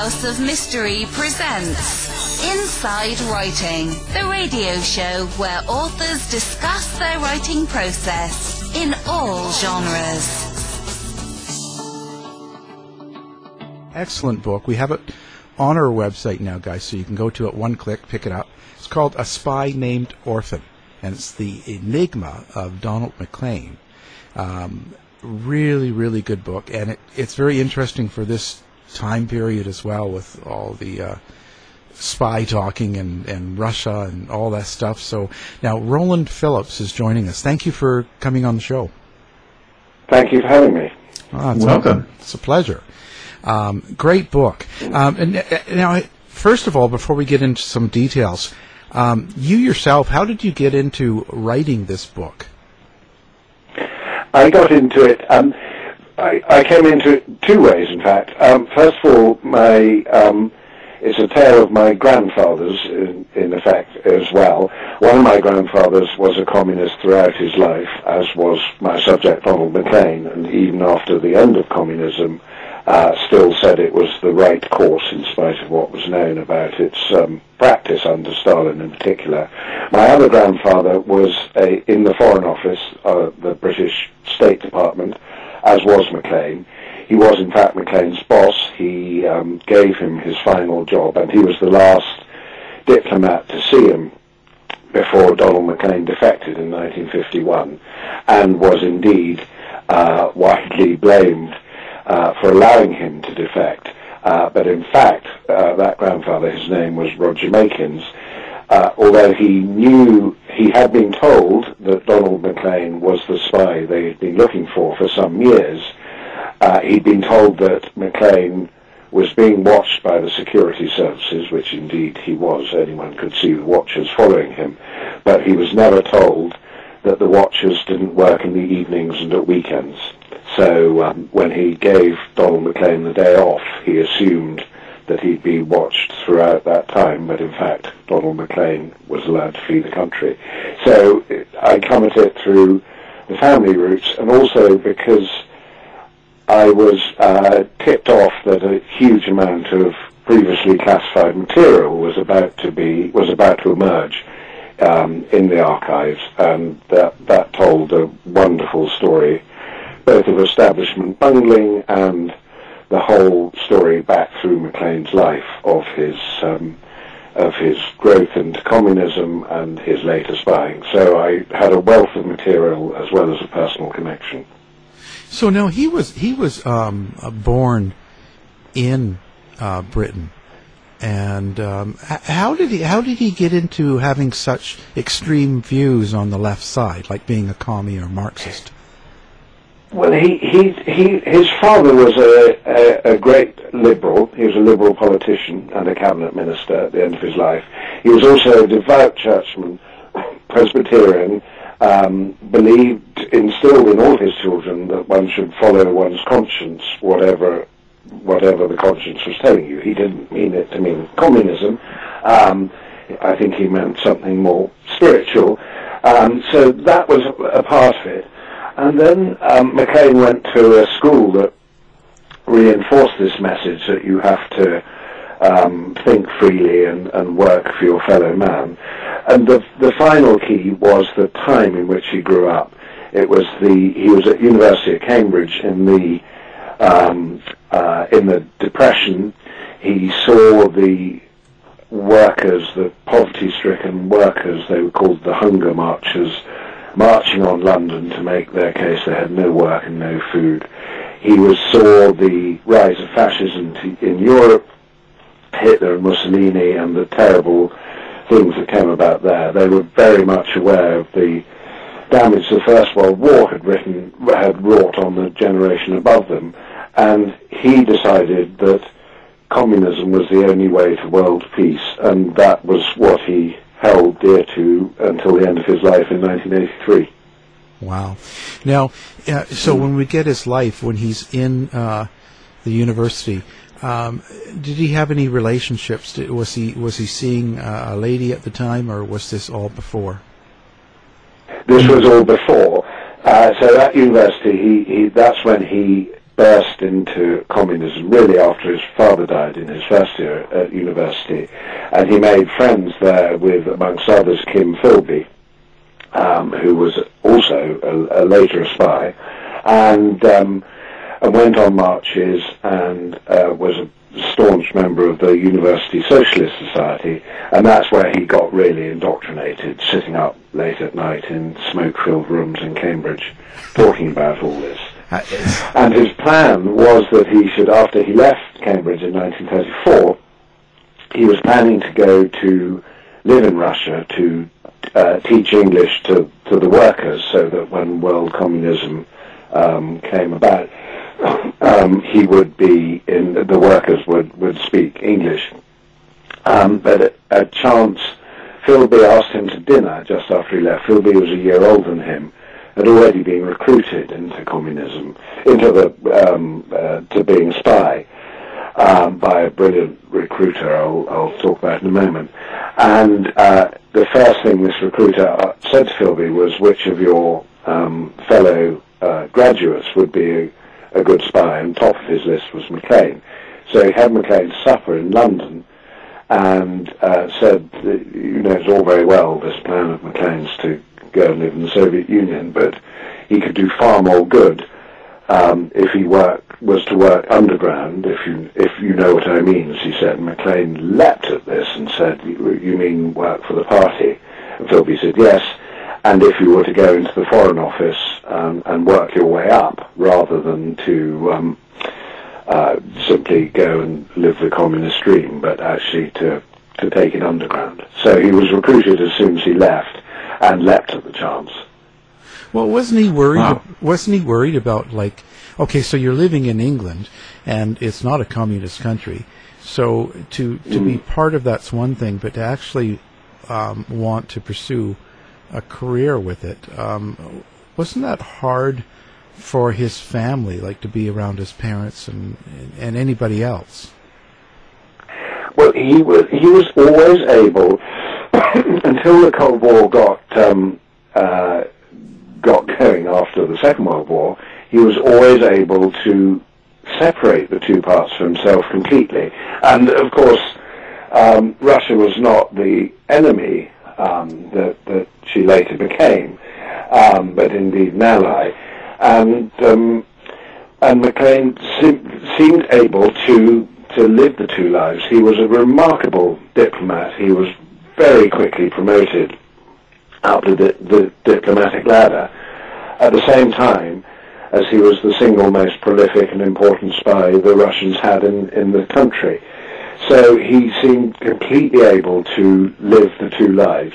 House of Mystery presents Inside Writing, the radio show where authors discuss their writing process in all genres. Excellent book. We have it on our website now, guys, so you can go to it one click, pick it up. It's called A Spy Named Orphan, and it's the enigma of Donald Maclean. Um, really, really good book, and it, it's very interesting for this time period as well, with all the uh, spy talking and, and Russia and all that stuff. So now Roland Philipps is joining us. Thank you for coming on the show. Thank you for having me. Ah, it's Welcome. A, it's a pleasure. Um, great book. Um, and uh, now, first of all, before we get into some details, um, you yourself, how did you get into writing this book? I got into it. Um, I, I came into it two ways, in fact. Um, first of all, my um, it's a tale of my grandfather's, in, in effect, as well. One of my grandfathers was a communist throughout his life, as was my subject, Donald Maclean, and even after the end of communism, uh, still said it was the right course in spite of what was known about its um, practice under Stalin in particular. My other grandfather was a, in the Foreign Office, uh, the British State Department, as was Maclean. He was in fact Maclean's boss. He um, gave him his final job, and he was the last diplomat to see him before Donald Maclean defected in 1951, and was indeed uh, widely blamed uh, for allowing him to defect. Uh, but in fact, uh, that grandfather, his name was Roger Makins, uh, although he knew, he had been told that Donald Maclean was the spy they had been looking for for some years, uh, he'd been told that Maclean was being watched by the security services, which indeed he was. Anyone could see the watchers following him. But he was never told that the watchers didn't work in the evenings and at weekends. So um, when he gave Donald Maclean the day off, he assumed that he'd be watched throughout that time, but in fact Donald Maclean was allowed to flee the country. So I come at it through the family roots, and also because I was uh, tipped off that a huge amount of previously classified material was about to be was about to emerge um, in the archives, and that that told a wonderful story both of establishment bungling and the whole story back through Maclean's life of his um, of his growth into communism and his later spying. So I had a wealth of material as well as a personal connection. So now he was he was um, uh, born in uh, Britain, and um, how did he how did he get into having such extreme views on the left side, like being a commie or Marxist? Well, he, he, he, his father was a, a, a great liberal. He was a liberal politician and a cabinet minister at the end of his life. He was also a devout churchman, Presbyterian, um, believed, instilled in all his children that one should follow one's conscience, whatever whatever the conscience was telling you. He didn't mean it to mean communism. Um, I think he meant something more spiritual. Um, so that was a part of it. And then um, MacLean went to a school that reinforced this message that you have to um, think freely and, and work for your fellow man. And the, the final key was the time in which he grew up. It was the he was at University of Cambridge in the um, uh, in the Depression. He saw the workers, the poverty-stricken workers, they were called the hunger marchers, marching on London to make their case they had no work and no food. He was saw the rise of fascism in Europe, Hitler and Mussolini, and the terrible things that came about there. They were very much aware of the damage the First World War had written had wrought on the generation above them, and he decided that communism was the only way to world peace, and that was what he held dear to until the end of his life in 1983. Wow. Now, uh, so when we get his life, when he's in uh, the university, um, did he have any relationships? Did, was he was he seeing uh, a lady at the time, or was this all before? This was all before. Uh, so at university, he, he that's when he burst into communism really after his father died in his first year at university, and he made friends there with, amongst others, Kim Philby, um, who was also a, a later spy, and, um, and went on marches and uh, was a staunch member of the University Socialist Society, and that's where he got really indoctrinated, sitting up late at night in smoke-filled rooms in Cambridge, talking about all this. And his plan was that he should, after he left Cambridge in 1934, he was planning to go to live in Russia to uh, teach English to, to the workers so that when world communism um, came about, um, he would be in the workers would, would speak English. Um, but a, a chance, Philby asked him to dinner just after he left. Philby was a year older than him, had already been recruited into communism, into the um, uh, to being a spy um, by a brilliant recruiter. I'll, I'll talk about in a moment. And uh, the first thing this recruiter said to Philby was, "Which of your um, fellow uh, graduates would be a good spy, and top of his list was Maclean. So he had Maclean's supper in London and uh, said, that, you know, it's all very well, this plan of Maclean's to go and live in the Soviet Union, but he could do far more good um, if he work, was to work underground, if you, if you know what I mean, as he said. And Maclean leapt at this and said, you mean work for the party? And Philby said, yes and if you were to go into the Foreign Office um, and work your way up, rather than to um, uh, simply go and live the communist dream, but actually to, to take it underground. So he was recruited as soon as he left and leapt at the chance. Well, wasn't he worried? Wow. Wasn't he worried about like, okay, so you're living in England, and it's not a communist country, so to to mm. be part of that's one thing, but to actually um, want to pursue a career with it. Um, wasn't that hard for his family, like to be around his parents and and anybody else? Well, he was he was always able until the Cold War got um, uh, got going after the Second World War. He was always able to separate the two parts for himself completely, and of course. Um, Russia was not the enemy um, that, that she later became, um, but indeed an ally. And um, and Maclean se- seemed able to to live the two lives. He was a remarkable diplomat. He was very quickly promoted up the, the diplomatic ladder. At the same time, as he was the single most prolific and important spy the Russians had in, in the country. So he seemed completely able to live the two lives.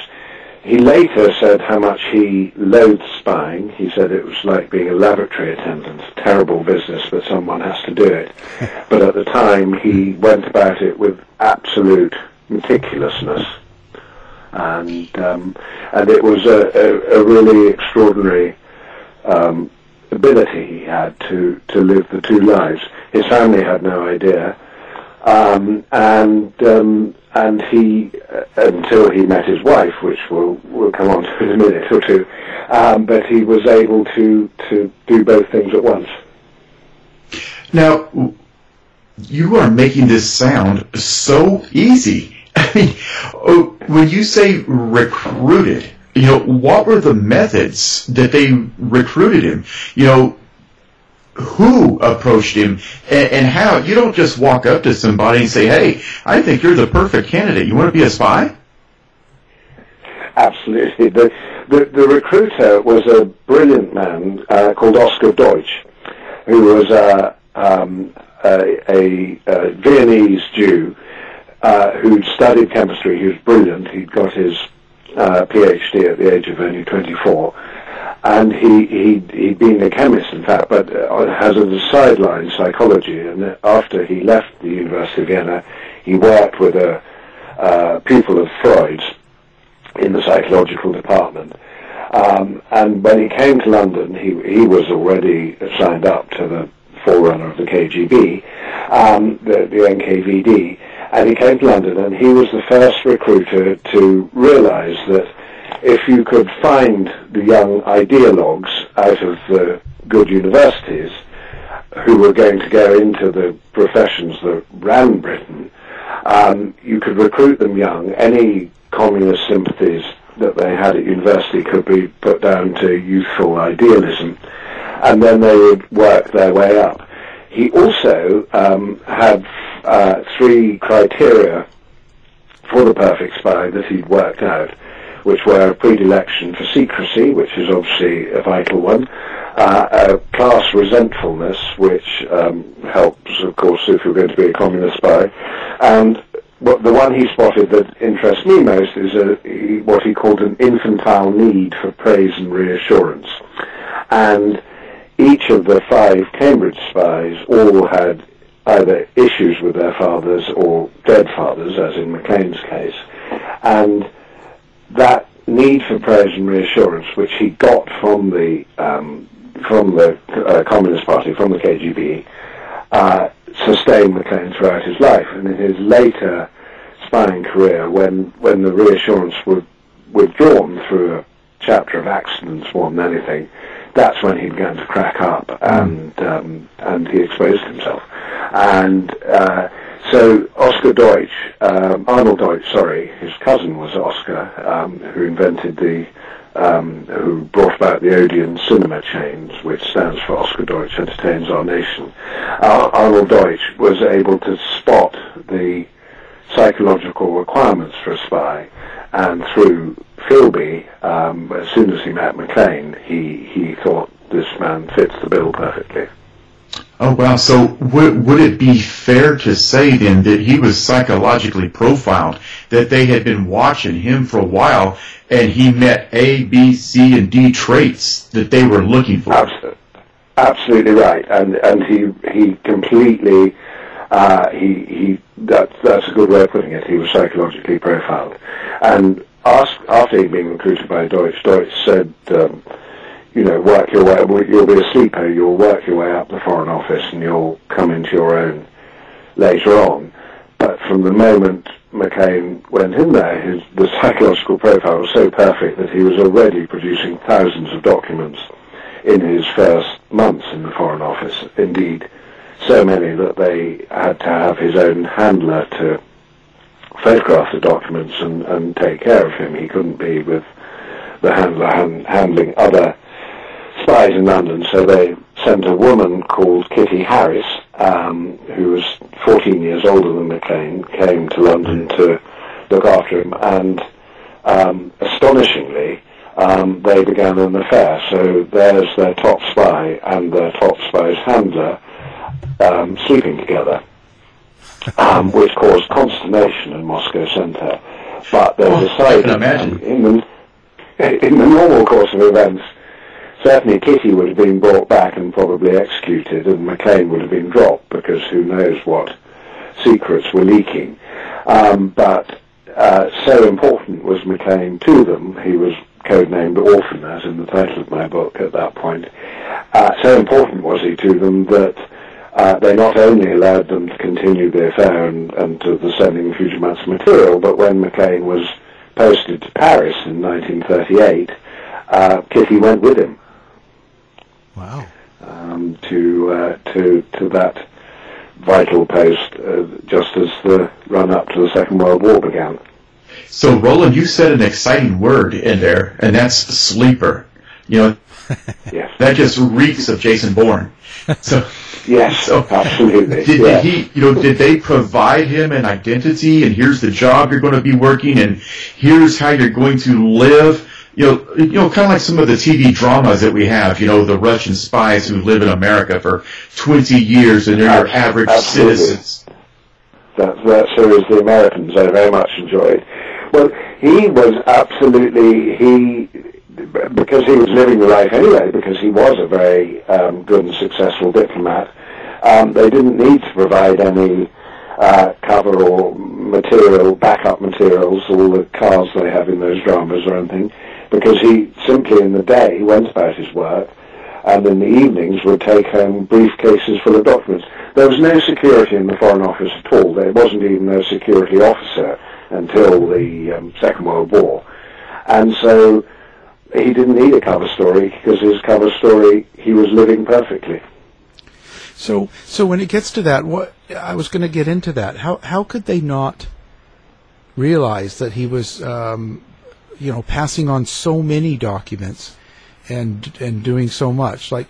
He later said how much he loathed spying. He said it was like being a laboratory attendant, a terrible business, but someone has to do it. but at the time, he went about it with absolute meticulousness. And, um, and it was a, a, a really extraordinary um, ability he had to, to live the two lives. His family had no idea. Um, and um, and he uh, until he met his wife, which we'll we'll come on to in a minute or two, um, but he was able to to do both things at once. Now, you are making this sound so easy. Mean, oh, when you say recruited, you know, what were the methods that they recruited him? You know, who approached him and, and, how. You don't just walk up to somebody and say, hey, I think you're the perfect candidate. You want to be a spy? Absolutely. The, the, the recruiter was a brilliant man uh, called Oscar Deutsch, who was uh, um, a, a, a, Viennese Jew uh, who'd studied chemistry. He was brilliant. He'd got his uh, PhD at the age of only 24 and he he he'd been a chemist, in fact, but uh, has a sideline psychology. And after he left the University of Vienna, he worked with a uh, pupil of Freud's in the psychological department. Um, and when he came to London, he he was already signed up to the forerunner of the KGB, um, the, the NKVD, and he came to London, and he was the first recruiter to realise that if you could find the young ideologues out of the good universities who were going to go into the professions that ran Britain, um, you could recruit them young. Any communist sympathies that they had at university could be put down to youthful idealism, and then they would work their way up. He also um, had uh, three criteria for the perfect spy that he'd worked out, which were a predilection for secrecy, which is obviously a vital one, uh, a class resentfulness, which um, helps, of course, if you're going to be a communist spy, and what, the one he spotted that interests me most is a, what he called an infantile need for praise and reassurance. And each of the five Cambridge spies all had either issues with their fathers or dead fathers, as in Maclean's case. And that need for praise and reassurance, which he got from the um, from the uh, Communist Party, from the KGB, uh, sustained Maclean throughout his life. And in his later spying career, when when the reassurance was withdrawn through a chapter of accidents more than anything, that's when he began to crack up and um, and he exposed himself. And uh, so Oscar Deutsch, um, Arnold Deutsch, sorry, his cousin was Oscar, um, who invented the, um, who brought about the Odeon cinema chains, which stands for Oscar Deutsch Entertains Our Nation. Uh, Arnold Deutsch was able to spot the psychological requirements for a spy, and through Philby, um, as soon as he met Maclean, he, he thought this man fits the bill perfectly. Oh wow! So would would it be fair to say then that he was psychologically profiled? That they had been watching him for a while, and he met A, B, C, and D traits that they were looking for. Absolutely, absolutely right. And and he he completely uh, he he that that's good way of putting it. He was psychologically profiled, and after he'd been recruited by Deutsch, Deutsch said. Um, you know, work your way. You'll be a sleeper. You'll work your way up the Foreign Office, and you'll come into your own later on. But from the moment Maclean went in there, his the psychological profile was so perfect that he was already producing thousands of documents in his first months in the Foreign Office. Indeed, so many that they had to have his own handler to photograph the documents and, and take care of him. He couldn't be with the handler hand, handling other spies in London, so they sent a woman called Kitty Harris, um, who was 14 years older than Maclean, came to London to look after him, and um, astonishingly, um, they began an affair. So there's their top spy and their top spy's handler um, sleeping together, um, which caused consternation in Moscow Centre. But they Oh, decided I can imagine. in the in the normal course of events certainly Kitty would have been brought back and probably executed, and Maclean would have been dropped because who knows what secrets were leaking. Um, but uh, so important was Maclean to them, he was codenamed Orphan, as in the title of my book at that point. Uh, so important was he to them that uh, they not only allowed them to continue the affair and, and to the sending of huge amounts of material, but when Maclean was posted to Paris in 1938, uh, Kitty went with him Wow. um, to uh, to to that vital post uh, just as the run up to the Second World War began. So Roland, you said an exciting word in there, and that's sleeper. You know, Yes, that just reeks of Jason Bourne. So. yes, So, absolutely. Did, yeah. did he, you know, did they provide him an identity and here's the job you're going to be working and here's how you're going to live? You know, you know, kind of like some of the TV dramas that we have, you know, the Russian spies who live in America for 20 years and they're your average absolutely. citizens. that that series the Americans I very much enjoyed. Well, he was absolutely he because he was living the life anyway. Because he was a very um, good and successful diplomat. Um, they didn't need to provide any uh, cover or material, backup materials, all the cars they have in those dramas or anything, because he simply in the day went about his work and in the evenings would take home briefcases full of documents. There was no security in the Foreign Office at all. There wasn't even a security officer until the um, Second World War. And so he didn't need a cover story because his cover story, he was living perfectly. So, so when it gets to that, what I was going to get into that. How how could they not realize that he was, um, you know, passing on so many documents and and doing so much? Like,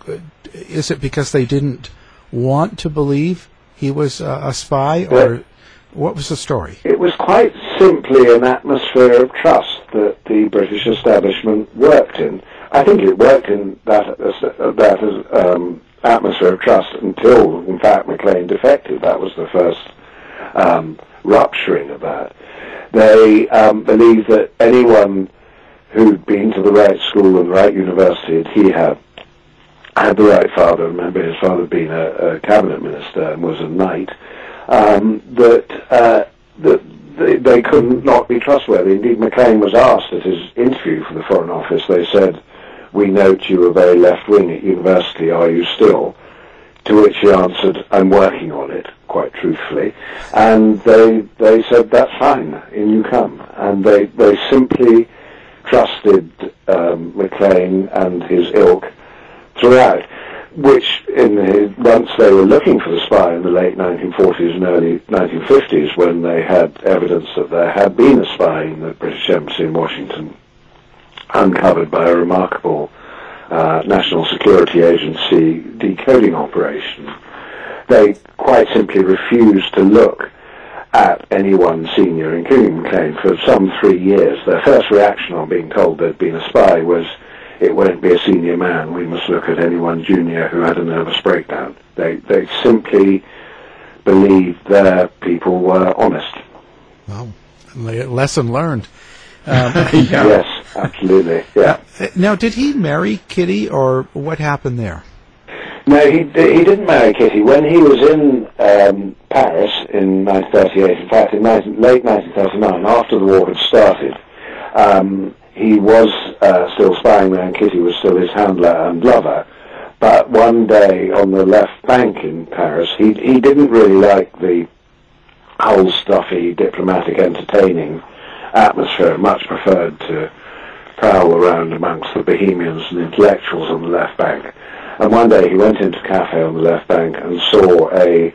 is it because they didn't want to believe he was uh, a spy, or what was the story? It was quite simply an atmosphere of trust that the British establishment worked in. I think it worked in that that um, atmosphere of trust until, in fact, Maclean defected. That was the first um, rupturing of that. They um, believed that anyone who'd been to the right school and the right university, and he had, had the right father. Remember, his father been a, a cabinet minister and was a knight. Um, that uh, that they, they could not be trustworthy. Indeed, Maclean was asked at his interview for the Foreign Office. They said we note you were very left wing at university, are you still? To which he answered, I'm working on it, quite truthfully. And they they said, that's fine, in you come. And they, they simply trusted um, Maclean and his ilk throughout, which in his, once they were looking for the spy in the late 1940s and early 1950s, when they had evidence that there had been a spy in the British Embassy in Washington, uncovered by a remarkable uh, National Security Agency decoding operation. They quite simply refused to look at anyone senior, including Maclean, for some three years. Their first reaction on being told there'd been a spy was, it won't be a senior man, we must look at anyone junior who had a nervous breakdown. They, they simply believed their people were honest. Well, lesson learned. Um, yeah. Yes, absolutely. Yeah. Uh, now, did he marry Kitty, or what happened there? No, he he didn't marry Kitty. When he was in um, Paris in 1938, in fact, in 19, late 1939, after the war had started, um, he was uh, still spying there, and Kitty was still his handler and lover. But one day on the left bank in Paris, he he didn't really like the whole stuffy, diplomatic, entertaining atmosphere, much preferred to prowl around amongst the bohemians and intellectuals on the left bank. And one day he went into a cafe on the left bank and saw a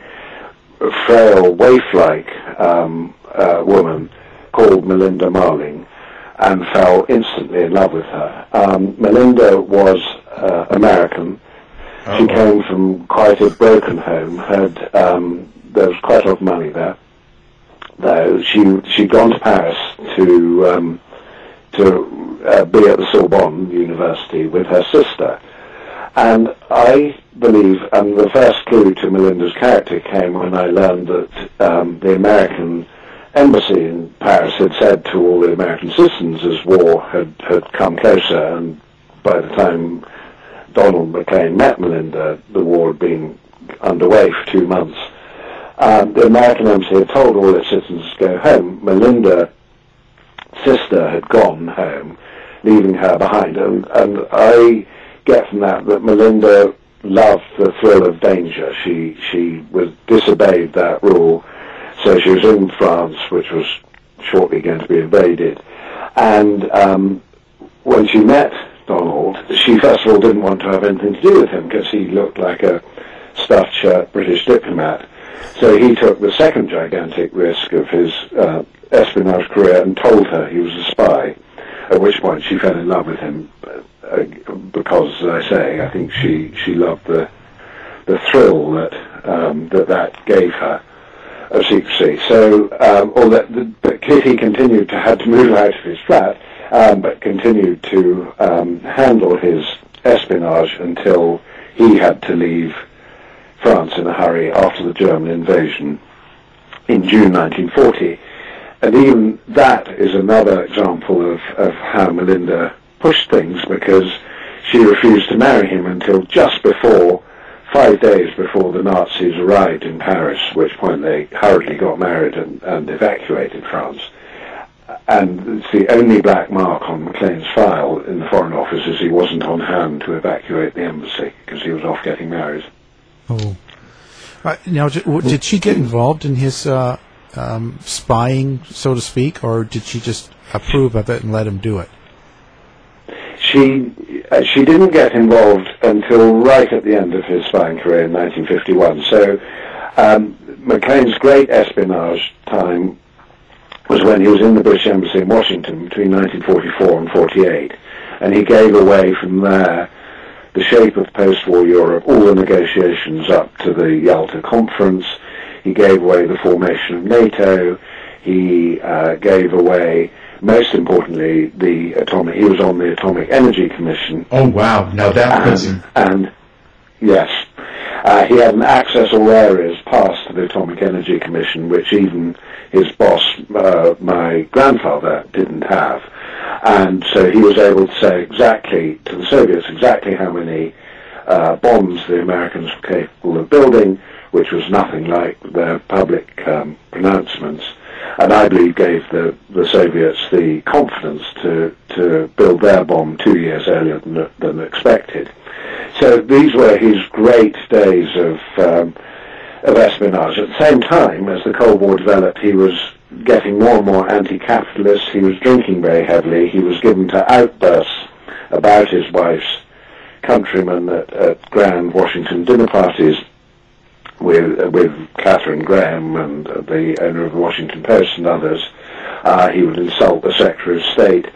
frail, waif-like um, uh, woman called Melinda Marling and fell instantly in love with her. Um, Melinda was uh, American. Oh. She came from quite a broken home. Had um, there was quite a lot of money there though, she she'd gone to Paris to um, to uh, be at the Sorbonne University with her sister, and I believe, and the first clue to Melinda's character came when I learned that um, the American embassy in Paris had said to all the American citizens as war had, had come closer, and by the time Donald Maclean met Melinda, the war had been underway for two months. Um, the American embassy had told all its citizens to go home. Melinda's sister had gone home, leaving her behind. And, and I get from that that Melinda loved the thrill of danger. She she was disobeyed that rule, so she was in France, which was shortly going to be invaded. And um, when she met Donald, she first of all didn't want to have anything to do with him because he looked like a stuffed shirt British diplomat. So he took the second gigantic risk of his uh, espionage career and told her he was a spy, at which point she fell in love with him uh, because, as I say, I think she, she loved the the thrill that um, that that gave her of secrecy. So, um, although the, but Kitty continued to have to move out of his flat, um, but continued to um, handle his espionage until he had to leave France in a hurry after the German invasion in June 1940. And even that is another example of, of how Melinda pushed things because she refused to marry him until just before, five days before the Nazis arrived in Paris, which point they hurriedly got married and, and evacuated France. And the only black mark on Maclean's file in the Foreign Office is he wasn't on hand to evacuate the embassy because he was off getting married. Oh. Uh, now, did she get involved in his uh, um, spying, so to speak, or did she just approve of it and let him do it? She uh, she didn't get involved until right at the end of his spying career in 1951. So um, Maclean's great espionage time was when he was in the British Embassy in Washington between 1944 and 48, and he gave away from there the shape of post-war Europe, all the negotiations up to the Yalta Conference. He gave away the formation of NATO. He uh, gave away, most importantly, the atomic. He was on the Atomic Energy Commission. Oh wow! Now that puts him. And yes, uh, he had an access all areas pass to the Atomic Energy Commission, which even his boss, uh, my grandfather, didn't have. And so he was able to say exactly to the Soviets exactly how many uh, bombs the Americans were capable of building, which was nothing like their public um, pronouncements. And I believe gave the, the Soviets the confidence to, to build their bomb two years earlier than, than expected. So these were his great days of um, of espionage. At the same time, as the Cold War developed, he was getting more and more anti-capitalist. He was drinking very heavily. He was given to outbursts about his wife's countrymen at, at grand Washington dinner parties with uh, with Katharine Graham and uh, the owner of the Washington Post and others. Uh, he would insult the Secretary of State.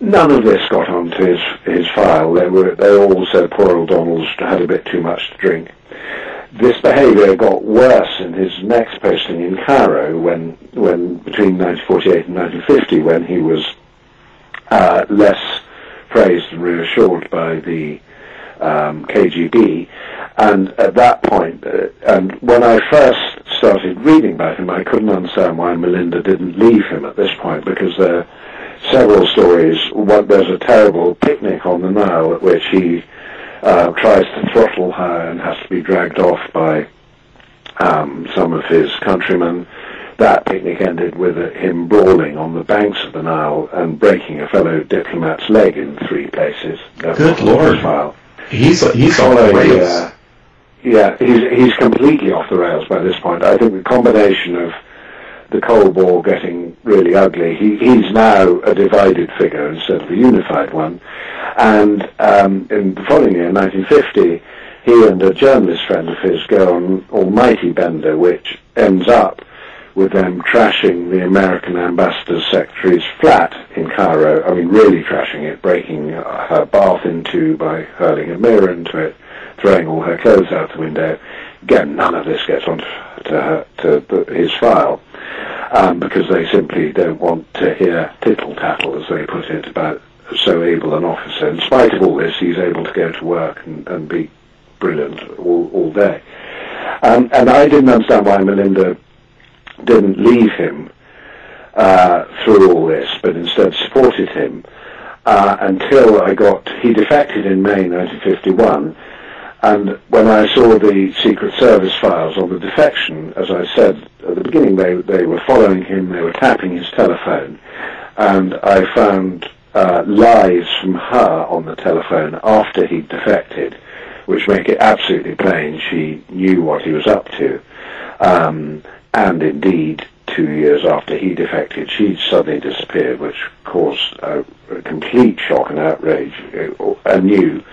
None of this got onto his his file. They were they all said poor old Donald's had a bit too much to drink this behaviour got worse in his next posting in Cairo when, when between 1948 and 1950, when he was uh, less praised and reassured by the um, KGB. And at that point, uh, and when I first started reading about him, I couldn't understand why Melinda didn't leave him at this point because there are several stories. One, there's a terrible picnic on the Nile at which he uh, tries to throttle her and has to be dragged off by um, some of his countrymen. That picnic ended with him brawling on the banks of the Nile and breaking a fellow diplomat's leg in three places. Good lord! Trial. He's he's off the rails. Uh, yeah, he's he's completely off the rails by this point. I think the combination of the Cold War getting really ugly. He, he's now a divided figure instead of a unified one. And um, in the following year, 1950, he and a journalist friend of his go on Almighty Bender, which ends up with them trashing the American ambassador's secretary's flat in Cairo. I mean, really trashing it, breaking her bath into by hurling a mirror into it, throwing all her clothes out the window. Again, none of this gets onto to, her, to his file um, because they simply don't want to hear tittle-tattle, as they put it, about so able an officer. In spite of all this, he's able to go to work and, and be brilliant all, all day. Um, and I didn't understand why Melinda didn't leave him uh, through all this, but instead supported him uh, until I got, he defected in May 1951, and when I saw the Secret Service files on the defection, as I said at the beginning, they, they were following him, they were tapping his telephone, and I found uh, lies from her on the telephone after he'd defected, which make it absolutely plain she knew what he was up to. Um, and indeed, two years after he defected, she suddenly disappeared, which caused a, a complete shock and outrage uh, anew.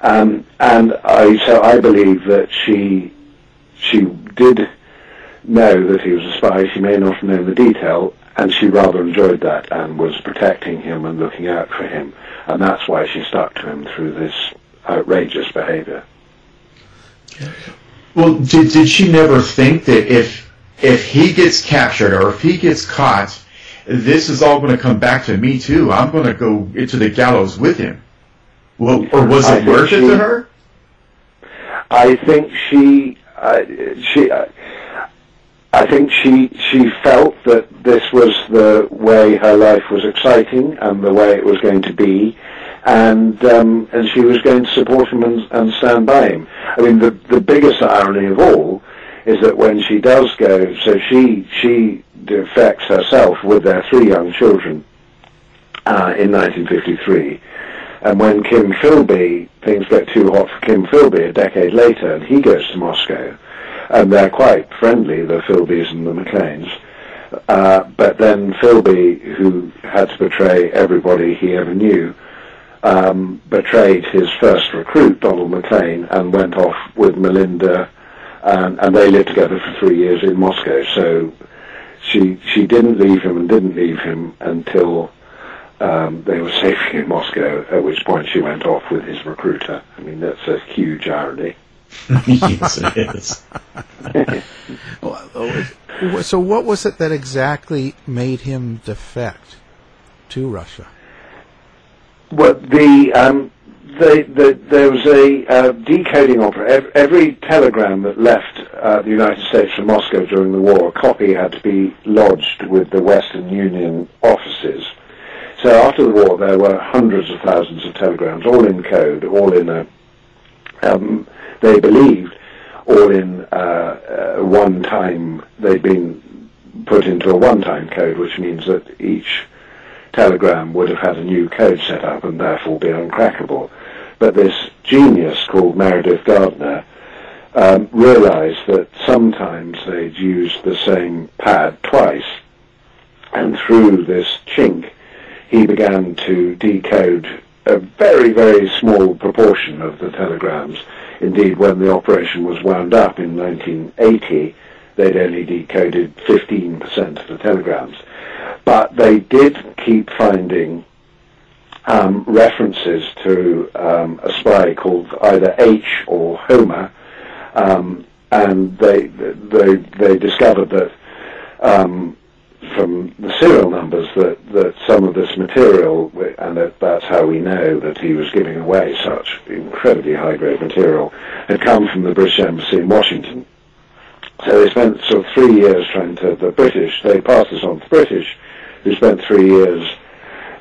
Um, and I, so I believe that she, she did know that he was a spy. She may not have known the detail, and she rather enjoyed that and was protecting him and looking out for him. And that's why she stuck to him through this outrageous behavior. Well, did, did she never think that if if he gets captured or if he gets caught, this is all going to come back to me too. I'm going to go into the gallows with him. Well, or was it worth it to her? I think she, uh, she, uh, I think she she felt that this was the way her life was exciting and the way it was going to be, and um, and she was going to support him and, and stand by him. I mean, the the biggest irony of all is that when she does go, so she she defects herself with their three young children uh, in 1953 and when Kim Philby, things get too hot for Kim Philby a decade later, and he goes to Moscow, and they're quite friendly, the Philbys and the Macleans. Uh, but then Philby, who had to betray everybody he ever knew, um, betrayed his first recruit, Donald Maclean, and went off with Melinda, and, and they lived together for three years in Moscow. So she she didn't leave him and didn't leave him until um, they were safely in Moscow, at which point she went off with his recruiter. I mean, that's a huge irony. yes, it is. so, what was it that exactly made him defect to Russia? Well, the, um, the, the there was a uh, decoding opera. Every telegram that left uh, the United States from Moscow during the war, a copy had to be lodged with the Western Union offices. So after the war, there were hundreds of thousands of telegrams, all in code, all in a. Um, they believed all in uh, uh, one time. They'd been put into a one-time code, which means that each telegram would have had a new code set up and therefore be uncrackable. But this genius called Meredith Gardner um, realized that sometimes they'd used the same pad twice, and through this chink, he began to decode a very, very small proportion of the telegrams. Indeed, when the operation was wound up in 1980, they'd only decoded 15% of the telegrams. But they did keep finding um, references to um, a spy called either H or Homer, um, and they they they discovered that um, from the serial numbers that, that some of this material, and that, that's how we know that he was giving away such incredibly high-grade material, had come from the British Embassy in Washington. So they spent sort of three years trying to, the British, they passed this on to the British, who spent three years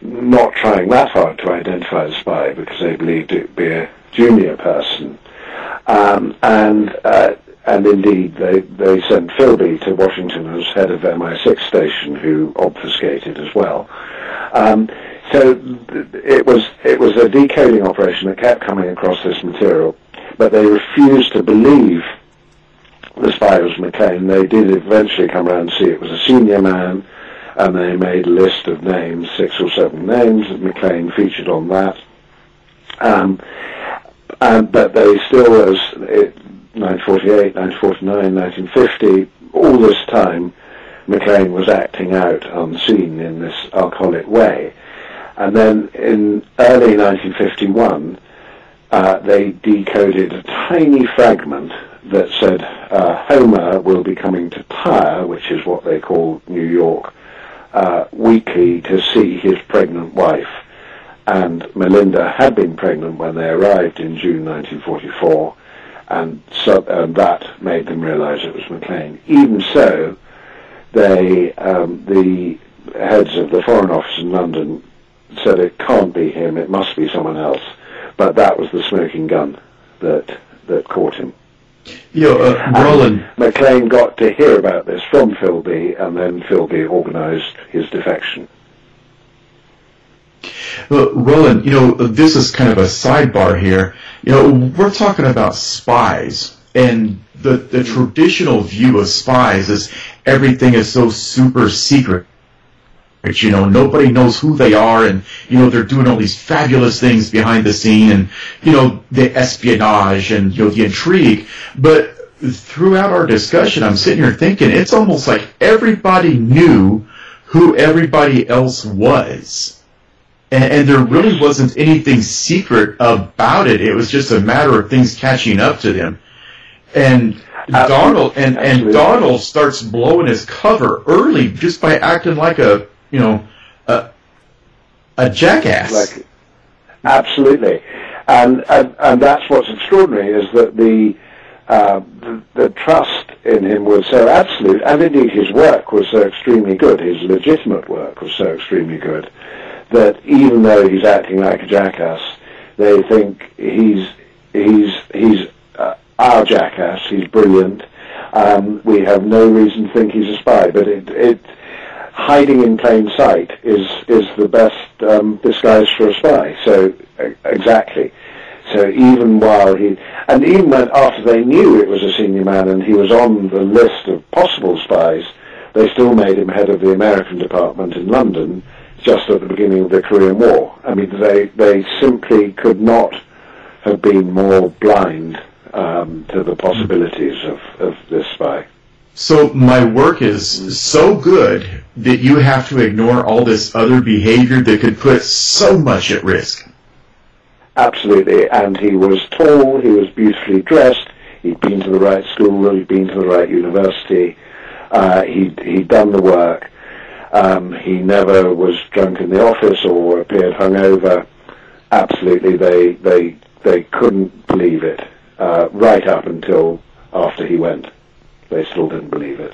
not trying that hard to identify the spy because they believed it would be a junior person. Um, and uh, and indeed they, they sent Philby to Washington as head of MI6 station, who obfuscated as well. Um, so it was it was a decoding operation that kept coming across this material, but they refused to believe the spy was Maclean. They did eventually come around and see it was a senior man and they made a list of names, six or seven names, and Maclean featured on that. Um, and, but they still, as it, 1948, 1949, 1950, all this time, Maclean was acting out unseen in this alcoholic way. And then in early 1951, uh, they decoded a tiny fragment that said uh, Homer will be coming to Tyre, which is what they call New York, uh, weekly to see his pregnant wife. And Melinda had been pregnant when they arrived in June 1944, and, so, and that made them realize it was Maclean. Even so, they, um, the heads of the Foreign Office in London said it can't be him, it must be someone else. But that was the smoking gun that, that caught him. You know, uh, Roland. Maclean got to hear about this from Philby, and then Philby organized his defection. Well, Roland, you know, this is kind of a sidebar here. You know, we're talking about spies, and the, the traditional view of spies is everything is so super secret. You know, nobody knows who they are, and you know they're doing all these fabulous things behind the scene, and you know the espionage and you know the intrigue. But throughout our discussion, I'm sitting here thinking it's almost like everybody knew who everybody else was, and, and there really wasn't anything secret about it. It was just a matter of things catching up to them, and. Donald and, and Donald starts blowing his cover early just by acting like a you know, a, a jackass. Like, absolutely, and, and and that's what's extraordinary is that the, uh, the the trust in him was so absolute, and indeed his work was so extremely good. His legitimate work was so extremely good that even though he's acting like a jackass, they think he's he's he's uh, our jackass. He's brilliant. Um, we have no reason to think he's a spy, but it it hiding in plain sight is is the best um, disguise for a spy. So exactly. So even while he, and even when after they knew it was a senior man and he was on the list of possible spies, they still made him head of the American department in London, just at the beginning of the Korean War. I mean, they they simply could not have been more blind um, to the possibilities of, of this spy. So my work is so good that you have to ignore all this other behavior that could put so much at risk. Absolutely, and he was tall, he was beautifully dressed, he'd been to the right school, he'd been to the right university, uh, he'd, he'd done the work, um, he never was drunk in the office or appeared hungover. Absolutely, they, they, they couldn't believe it, uh, right up until after he went they still didn't believe it.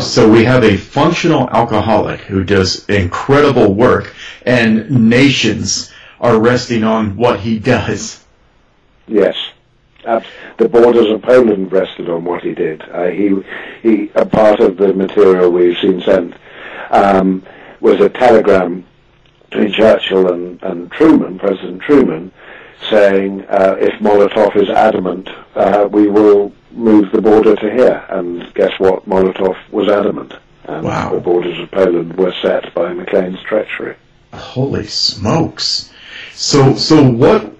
So we have a functional alcoholic who does incredible work, and nations are resting on what he does. Yes. Uh, the borders of Poland rested on what he did. Uh, he, he, a part of the material we've seen sent um, was a telegram between Churchill and, and Truman, President Truman, saying, uh, if Molotov is adamant, uh, we will move the border to here. And guess what? Molotov was adamant. And wow. the borders of Poland were set by Maclean's treachery. Holy smokes. So, so what,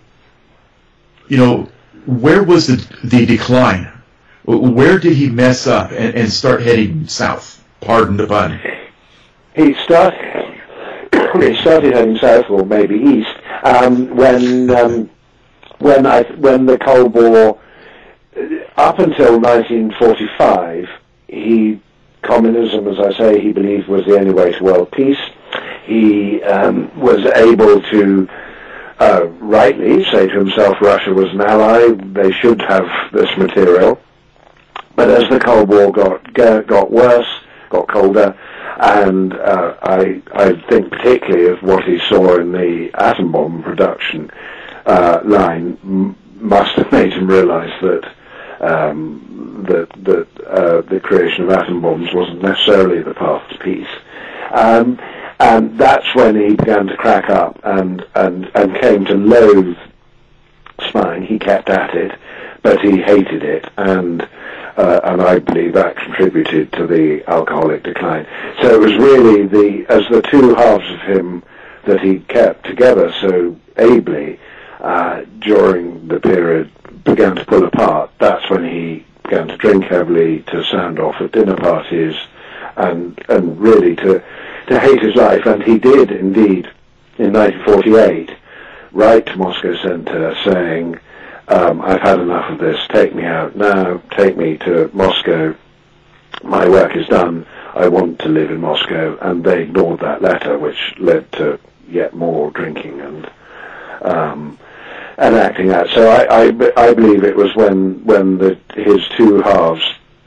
you know, where was the, the decline? Where did he mess up and, and start heading south? Pardon the pun. He started, he started heading south or maybe east um, when, um, when, I, when the Cold War up until 1945, he communism, as I say, he believed was the only way to world peace. He um, was able to uh, rightly say to himself Russia was an ally, they should have this material. But as the Cold War got got worse, got colder, and uh, I, I think particularly of what he saw in the atom bomb production uh, line must have made him realize that um, that that uh, the creation of atom bombs wasn't necessarily the path to peace. Um, and that's when he began to crack up and, and, and came to loathe spying. He kept at it, but he hated it, and uh, and I believe that contributed to the alcoholic decline. So it was really the as the two halves of him that he kept together so ably uh, during the period began to pull apart, that's when he began to drink heavily, to sound off at dinner parties, and and really to to hate his life. And he did indeed in 1948 write to Moscow Center saying, um, "I've had enough of this. Take me out now. Take me to Moscow. My work is done. I want to live in Moscow." And they ignored that letter, which led to yet more drinking and. Um, and acting out. So I, I, I believe it was when when the, his two halves,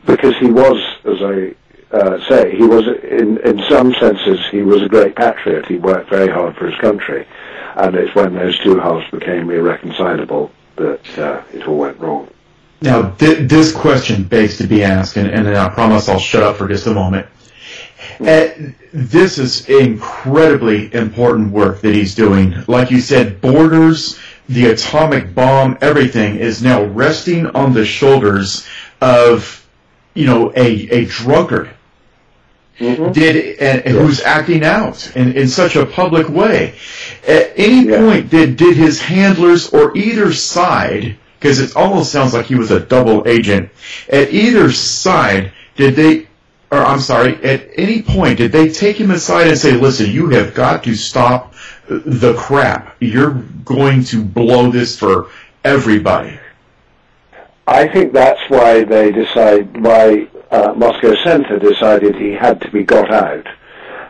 because he was, as I uh, say, he was in in some senses he was a great patriot. He worked very hard for his country, and it's when those two halves became irreconcilable that uh, it all went wrong. Now, th- this question begs to be asked, and, and I promise I'll shut up for just a moment. Uh, this is incredibly important work that he's doing. Like you said, borders, the atomic bomb, everything is now resting on the shoulders of, you know, a, a drunkard. Mm-hmm. Did and yes. who's acting out in, in such a public way? At any yeah. point, did did his handlers or either side, because it almost sounds like he was a double agent, at either side, did they or I'm sorry, at any point did they take him aside and say, "Listen, you have got to stop the crap. You're going to blow this for everybody." I think that's why they decide why uh, Moscow Center decided he had to be got out.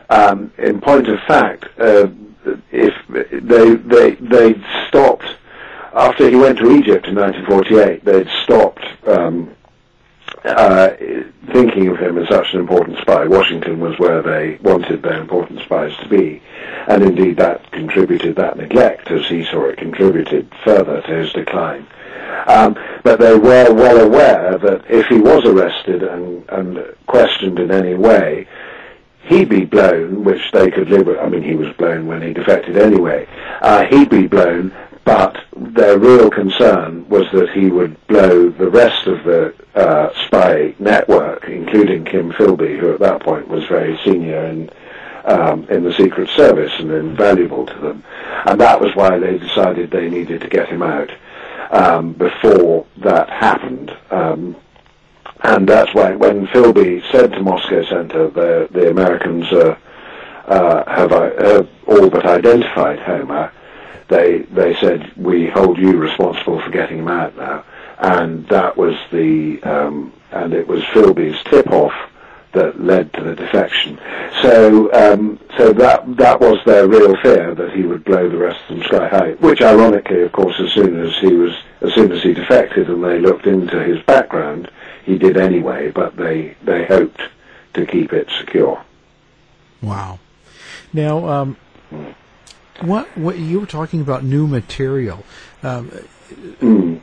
Um, in point of fact, uh, if they they they stopped after he went to Egypt in 1948, they'd stopped. Um, uh, thinking of him as such an important spy. Washington was where they wanted their important spies to be, and indeed that contributed, that neglect, as he saw it, contributed further to his decline. Um, but they were well aware that if he was arrested and, and questioned in any way, he'd be blown, which they could live with. I mean, he was blown when he defected anyway. Uh, he'd be blown, but their real concern was that he would blow the rest of the uh, spy network, including Kim Philby, who at that point was very senior in um, in the Secret Service and invaluable to them. And that was why they decided they needed to get him out um, before that happened. Um, and that's why when Philby said to Moscow Center, the, the Americans uh, uh, have, uh, have all but identified Homer, they, they said, we hold you responsible for getting him out now. And that was the, um, and it was Philby's tip-off that led to the defection. So, um, so that that was their real fear that he would blow the rest of them sky high. Which, ironically, of course, as soon as he was, as soon as he defected and they looked into his background, he did anyway. But they they hoped to keep it secure. Wow. Now, um, what what you were talking about new material? Um, Mm.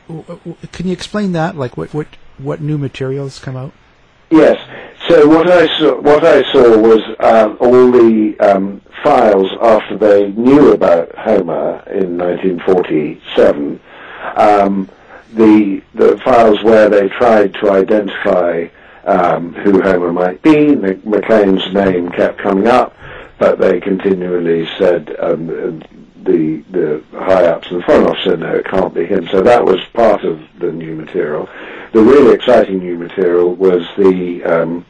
Can you explain that? Like what what what new material has come out? Yes. So what I saw, what I saw was um, all the um, files after they knew about Homer in 1947. Um, the the files where they tried to identify um, who Homer might be. Maclean's name kept coming up, but they continually said um, the the high ups and the foreign said no, it can't be him. So that was part of the new material. The really exciting new material was the um,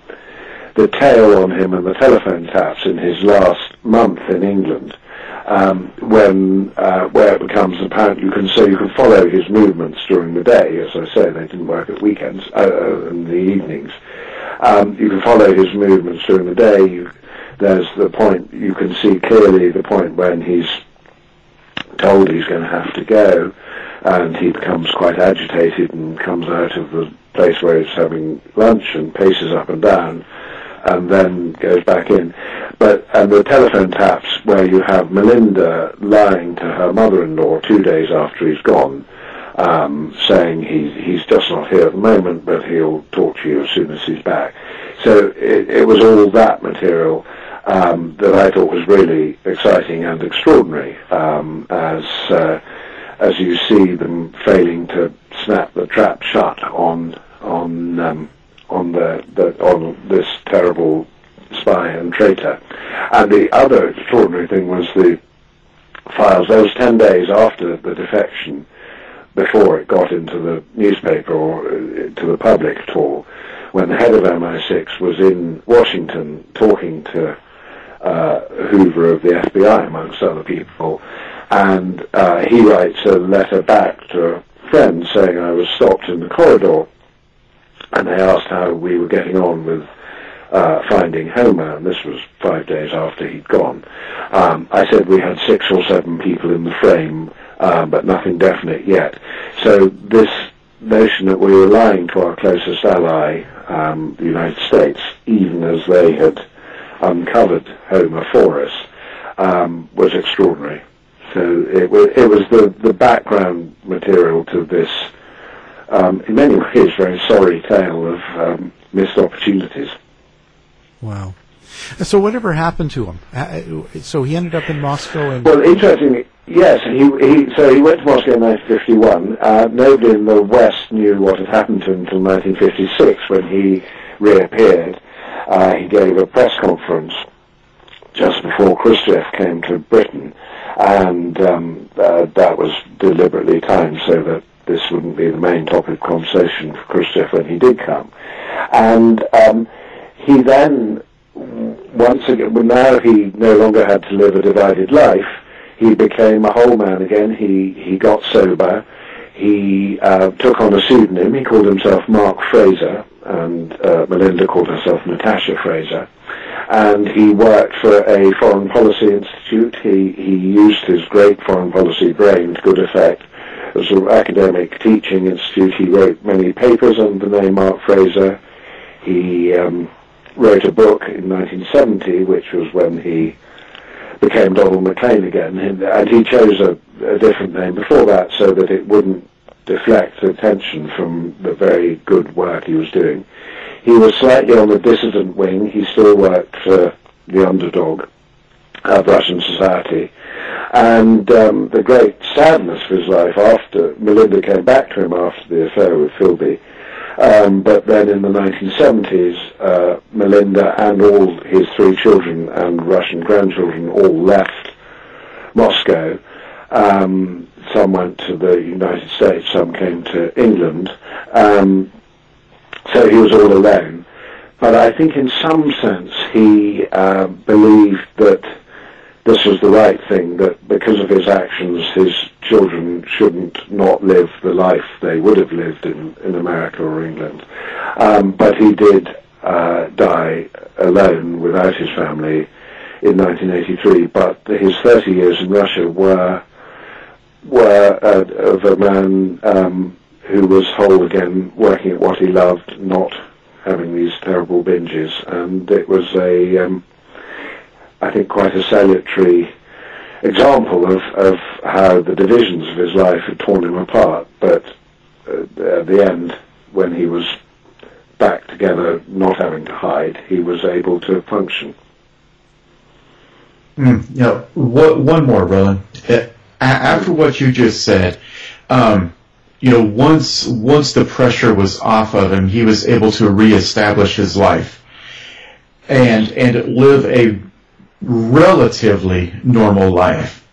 the tale on him and the telephone taps in his last month in England. Um, when uh, where it becomes apparent you can so you can follow his movements during the day. As I say, they didn't work at weekends uh, uh in the evenings. Um, you can follow his movements during the day. You, there's the point you can see clearly the point when he's told he's going to have to go, and he becomes quite agitated and comes out of the place where he's having lunch and paces up and down, and then goes back in. But and the telephone taps where you have Melinda lying to her mother-in-law two days after he's gone, um, saying he's he's just not here at the moment, but he'll talk to you as soon as he's back. So it, it was all that material um, that I thought was really exciting and extraordinary um, as uh, as you see them failing to snap the trap shut on on um, on the, the on this terrible spy and traitor. And the other extraordinary thing was the files. Those ten days after the defection, before it got into the newspaper or uh, to the public at all, when the head of MI6 was in Washington talking to uh, Hoover of the FBI, amongst other people, and uh, he writes a letter back to a friend saying I was stopped in the corridor, and they asked how we were getting on with uh, finding Homer, and this was five days after he'd gone. Um, I said we had six or seven people in the frame, uh, but nothing definite yet. So this notion that we were lying to our closest ally, um, the United States, even as they had uncovered Homer for us um, was extraordinary. So it was, it was the, the background material to this, um, in many ways, very sorry tale of um, missed opportunities. Wow. So whatever happened to him? Uh, so he ended up in Moscow and... Well, interestingly, yes. He, he, so he went to Moscow in 1951. Uh, nobody in the West knew what had happened to him until 1956 when he reappeared uh, he gave a press conference just before Khrushchev came to Britain, and um, uh, that was deliberately timed so that this wouldn't be the main topic of conversation for Khrushchev when he did come. And um, he then, once again, well, now he no longer had to live a divided life. He became a whole man again. He he got sober. He uh, took on a pseudonym. He called himself Mark Fraser, and uh, Melinda called herself Natasha Fraser. And he worked for a foreign policy institute. He, he used his great foreign policy brain to good effect. As an academic teaching institute, he wrote many papers under the name Mark Fraser. He um, wrote a book in 1970, which was when he became Donald Maclean again, and he chose a, a different name before that so that it wouldn't deflect attention from the very good work he was doing. He was slightly on the dissident wing. He still worked for the underdog of Russian society. And um, the great sadness of his life after Melinda came back to him after the affair with Philby Um, but then in the 1970s, uh, Melinda and all his three children and Russian grandchildren all left Moscow. Um, some went to the United States, some came to England. Um, so he was all alone. But I think in some sense he uh, believed that this was the right thing, that because of his actions his children shouldn't not live the life they would have lived in, in America or England. Um, but he did uh, die alone without his family in 1983, but his 30 years in Russia were were uh, of a man um, who was whole again, working at what he loved, not having these terrible binges, and it was a, um, I think, quite a salutary example of, of how the divisions of his life had torn him apart. But uh, at the end, when he was back together, not having to hide, he was able to function. Mm, you know, what, one more, Roland. After what you just said, um, you know, once once the pressure was off of him, he was able to reestablish his life and and live a relatively normal life.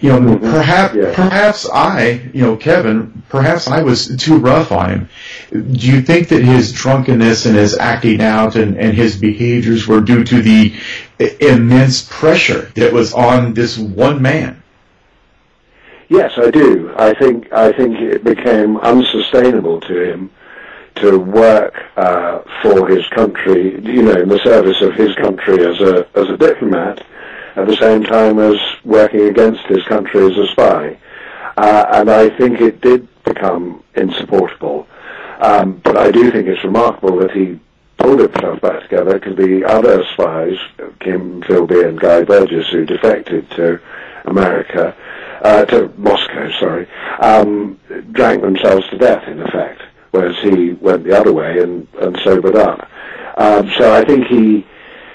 You know, mm-hmm. perhaps yeah. perhaps I, you know, Kevin, perhaps I was too rough on him. Do you think that his drunkenness and his acting out and, and his behaviors were due to the immense pressure that was on this one man? Yes, I do. I think I think it became unsustainable to him to work uh, for his country, you know, in the service of his country as a as a diplomat, at the same time as working against his country as a spy. Uh, and I think it did become insupportable. Um, but I do think it's remarkable that he pulled himself back together because the other spies, Kim Philby and Guy Burgess, who defected to America, uh, to Moscow, sorry, um, drank themselves to death in effect, whereas he went the other way and, and sobered up. Um, so I think he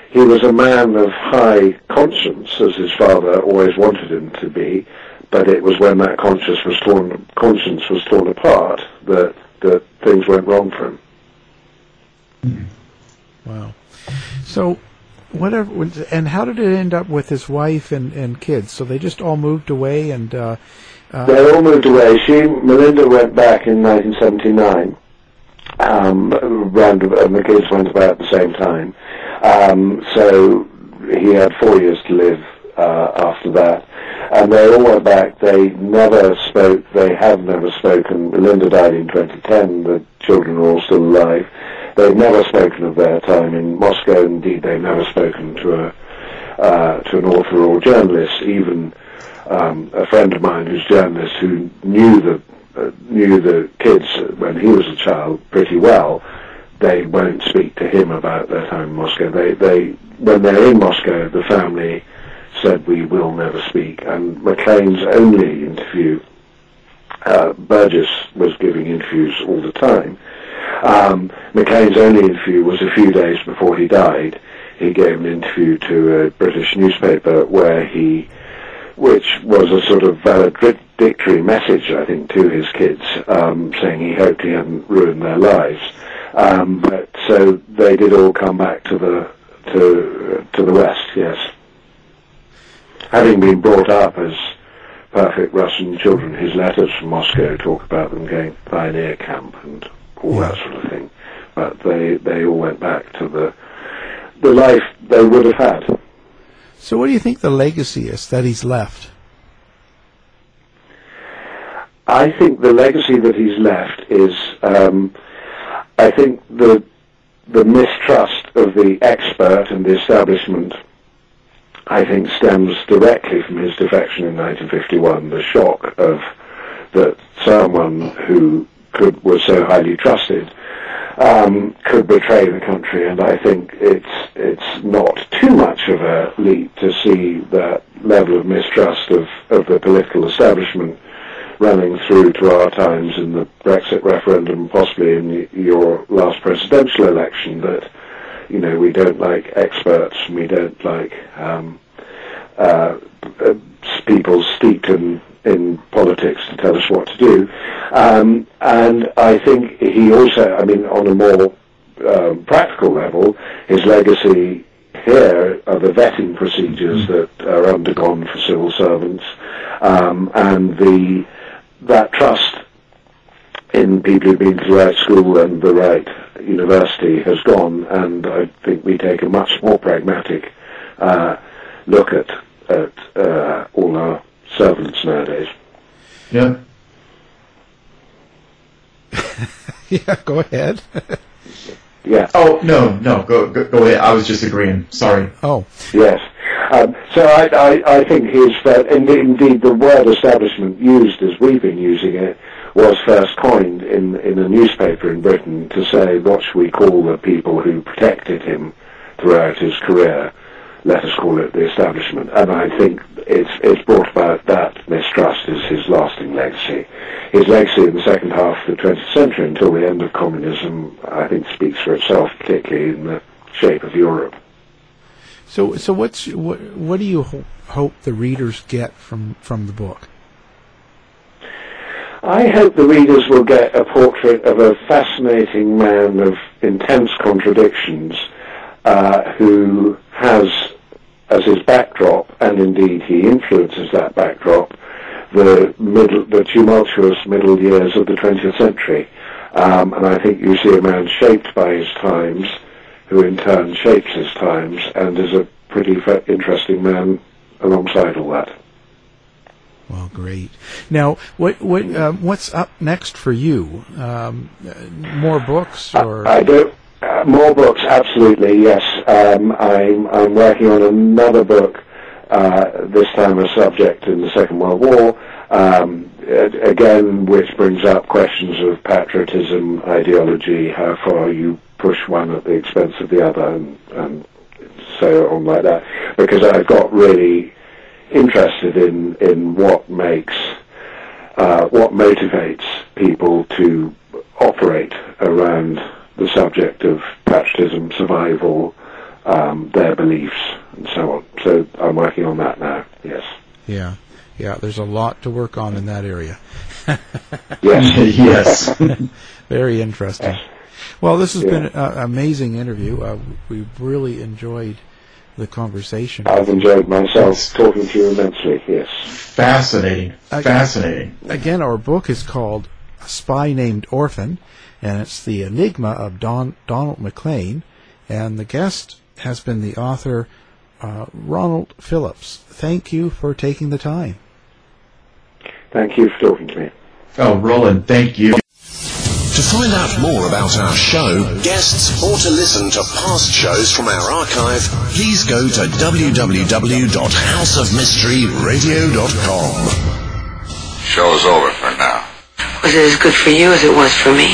he was a man of high conscience, as his father always wanted him to be. But it was when that conscience was torn conscience was torn apart that that things went wrong for him. Wow. So whatever. And how did it end up with his wife and, and kids? So they just all moved away, and uh, uh, they all moved away. She Melinda went back in 1979. Um, around, and the kids went about at the same time. Um, so he had four years to live uh, after that. And they all went back. They never spoke. They have never spoken. Melinda died in 2010. The children are all still alive. They've never spoken of their time in Moscow. Indeed, they've never spoken to a uh, to an author or journalist. Even um, a friend of mine who's a journalist who knew the uh, knew the kids when he was a child pretty well. They won't speak to him about their time in Moscow. They they when they're in Moscow, the family said we will never speak. And Maclean's only interview, uh, Burgess was giving interviews all the time um, only interview was a few days before he died. He gave an interview to a British newspaper where he, which was a sort of valedictory message, I think, to his kids, um, saying he hoped he hadn't ruined their lives. Um, but so they did all come back to the to to the West, yes. Having been brought up as perfect Russian children, his letters from Moscow talk about them going to pioneer camp and all that sort of thing. But they they all went back to the the life they would have had. So, what do you think the legacy is that he's left? I think the legacy that he's left is, um, I think the the mistrust of the expert and the establishment. I think stems directly from his defection in 1951. The shock of that someone who could was so highly trusted um, could betray the country, and I think it's it's not too much of a leap to see that level of mistrust of, of the political establishment running through to our times in the Brexit referendum, possibly in your last presidential election. That you know we don't like experts, we don't like um, uh, uh people steeped in in politics to tell us what to do. Um, and I think he also, I mean, on a more um, practical level, his legacy here are the vetting procedures that are undergone for civil servants, um, and the that trust in people who've been to the right school and the right university has gone, and I think we take a much more pragmatic uh, look at at uh, all our servants nowadays. Yeah. yeah, go ahead. Yeah. Oh no, no, go, go go ahead. I was just agreeing. Sorry. oh, Yes. Um, so I, I, I think his, uh, and indeed the word establishment used as we've been using it was first coined in, in a newspaper in Britain to say what should we call the people who protected him throughout his career. Let us call it the establishment. And I think it's, it's brought about that mistrust is his lasting legacy. His legacy in the second half of the 20th century until the end of communism, I think speaks for itself, particularly in the shape of Europe. so so what's what what do you ho- hope the readers get from from the book? I hope the readers will get a portrait of a fascinating man of intense contradictions uh, who has as his backdrop, and indeed he influences that backdrop, the middle, the tumultuous middle years of the 20th century. Um, and I think you see a man shaped by his times, who in turn shapes his times, and is a pretty interesting man alongside all that. Well, great. Now, what what um, what's up next for you? Um, uh, more books or I do. Uh, more books, absolutely, yes. Um, I'm, I'm working on another book, uh, this time a subject in the Second World War, um, again, which brings up questions of patriotism, ideology, how far you push one at the expense of the other, and, and so on like that. Because I've got really interested in, in what makes uh, what motivates people to operate around the subject of patriotism, survival, um, their beliefs, and so on. So I'm working on that now. Yes. yeah, yeah. There's a lot to work on in that area. Yes. yes. Very interesting. Well, this has Yeah. been an amazing interview. Uh, we've really enjoyed the conversation. I've enjoyed myself talking to you immensely. Yes. Fascinating. I- Fascinating. Again, our book is called A Spy Named Orphan, and it's the enigma of Don, Donald Maclean, and the guest has been the author uh, Roland Philipps. Thank you for taking the time. Thank you for talking to me. Oh, Roland, thank you. To find out more about our show, guests, or to listen to past shows from our archive, please go to www.houseofmysteryradio.com. Show's over for now. Was it as good for you as it was for me?